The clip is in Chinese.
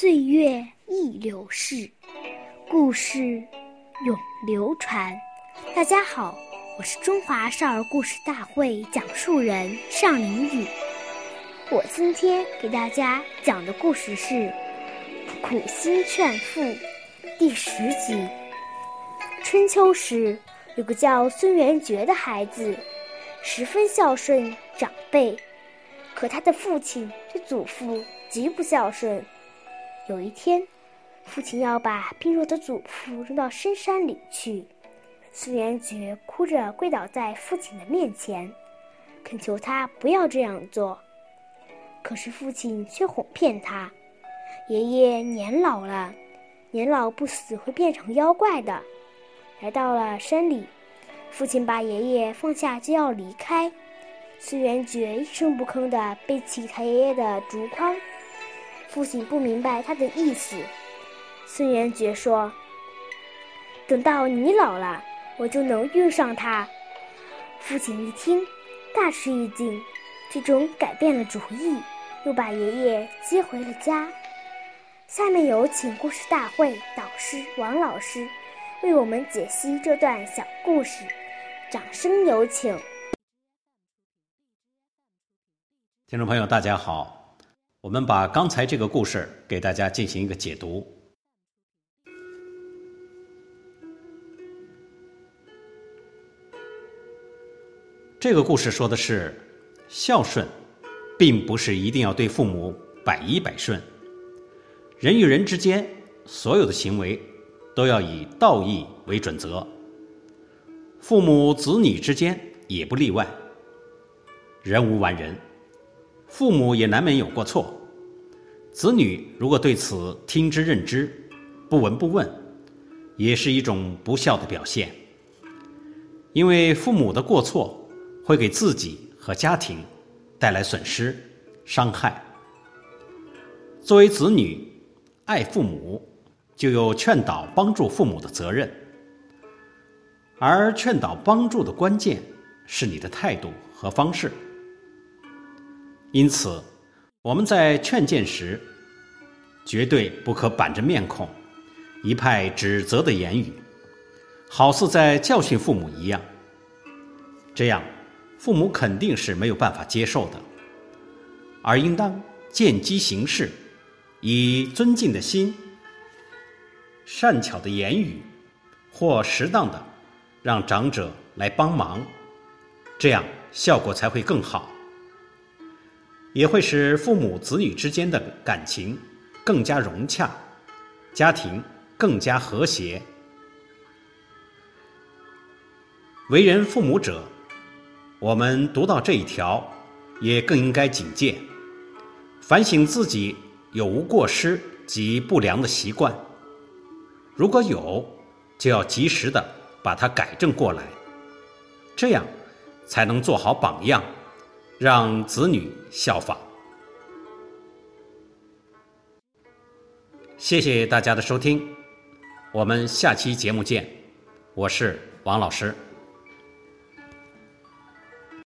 岁月易流逝，故事永流传。大家好，我是中华少儿故事大会讲述人尚林宇。我今天给大家讲的故事是《苦心劝父》第十集。春秋时，有个叫孙元觉的孩子，十分孝顺长辈，可他的父亲对祖父极不孝顺。有一天，父亲要把病弱的祖父扔到深山里去，孙元觉哭着跪倒在父亲的面前，恳求他不要这样做。可是父亲却哄骗他：“爷爷年老了，年老不死会变成妖怪的。”来到了山里，父亲把爷爷放下就要离开，孙元觉一声不吭地背起他爷爷的竹筐。父亲不明白他的意思，孙元觉说：“等到你老了，我就能用上它。”父亲一听，大吃一惊，最终改变了主意，又把爷爷接回了家。下面有请故事大会导师王老师为我们解析这段小故事，掌声有请。听众朋友，大家好。我们把刚才这个故事给大家进行一个解读。这个故事说的是，孝顺，并不是一定要对父母百依百顺。人与人之间，所有的行为都要以道义为准则。父母子女之间也不例外。人无完人。父母也难免有过错，子女如果对此听之任之，不闻不问，也是一种不孝的表现。因为父母的过错会给自己和家庭带来损失、伤害。作为子女，爱父母就有劝导、帮助父母的责任，而劝导、帮助的关键是你的态度和方式。因此，我们在劝谏时，绝对不可板着面孔，一派指责的言语，好似在教训父母一样。这样，父母肯定是没有办法接受的。而应当见机行事，以尊敬的心、善巧的言语，或适当的让长者来帮忙，这样效果才会更好。也会使父母子女之间的感情更加融洽，家庭更加和谐。为人父母者，我们读到这一条，也更应该警戒，反省自己有无过失及不良的习惯。如果有，就要及时的把它改正过来，这样才能做好榜样。让子女效仿。谢谢大家的收听，我们下期节目见。我是王老师。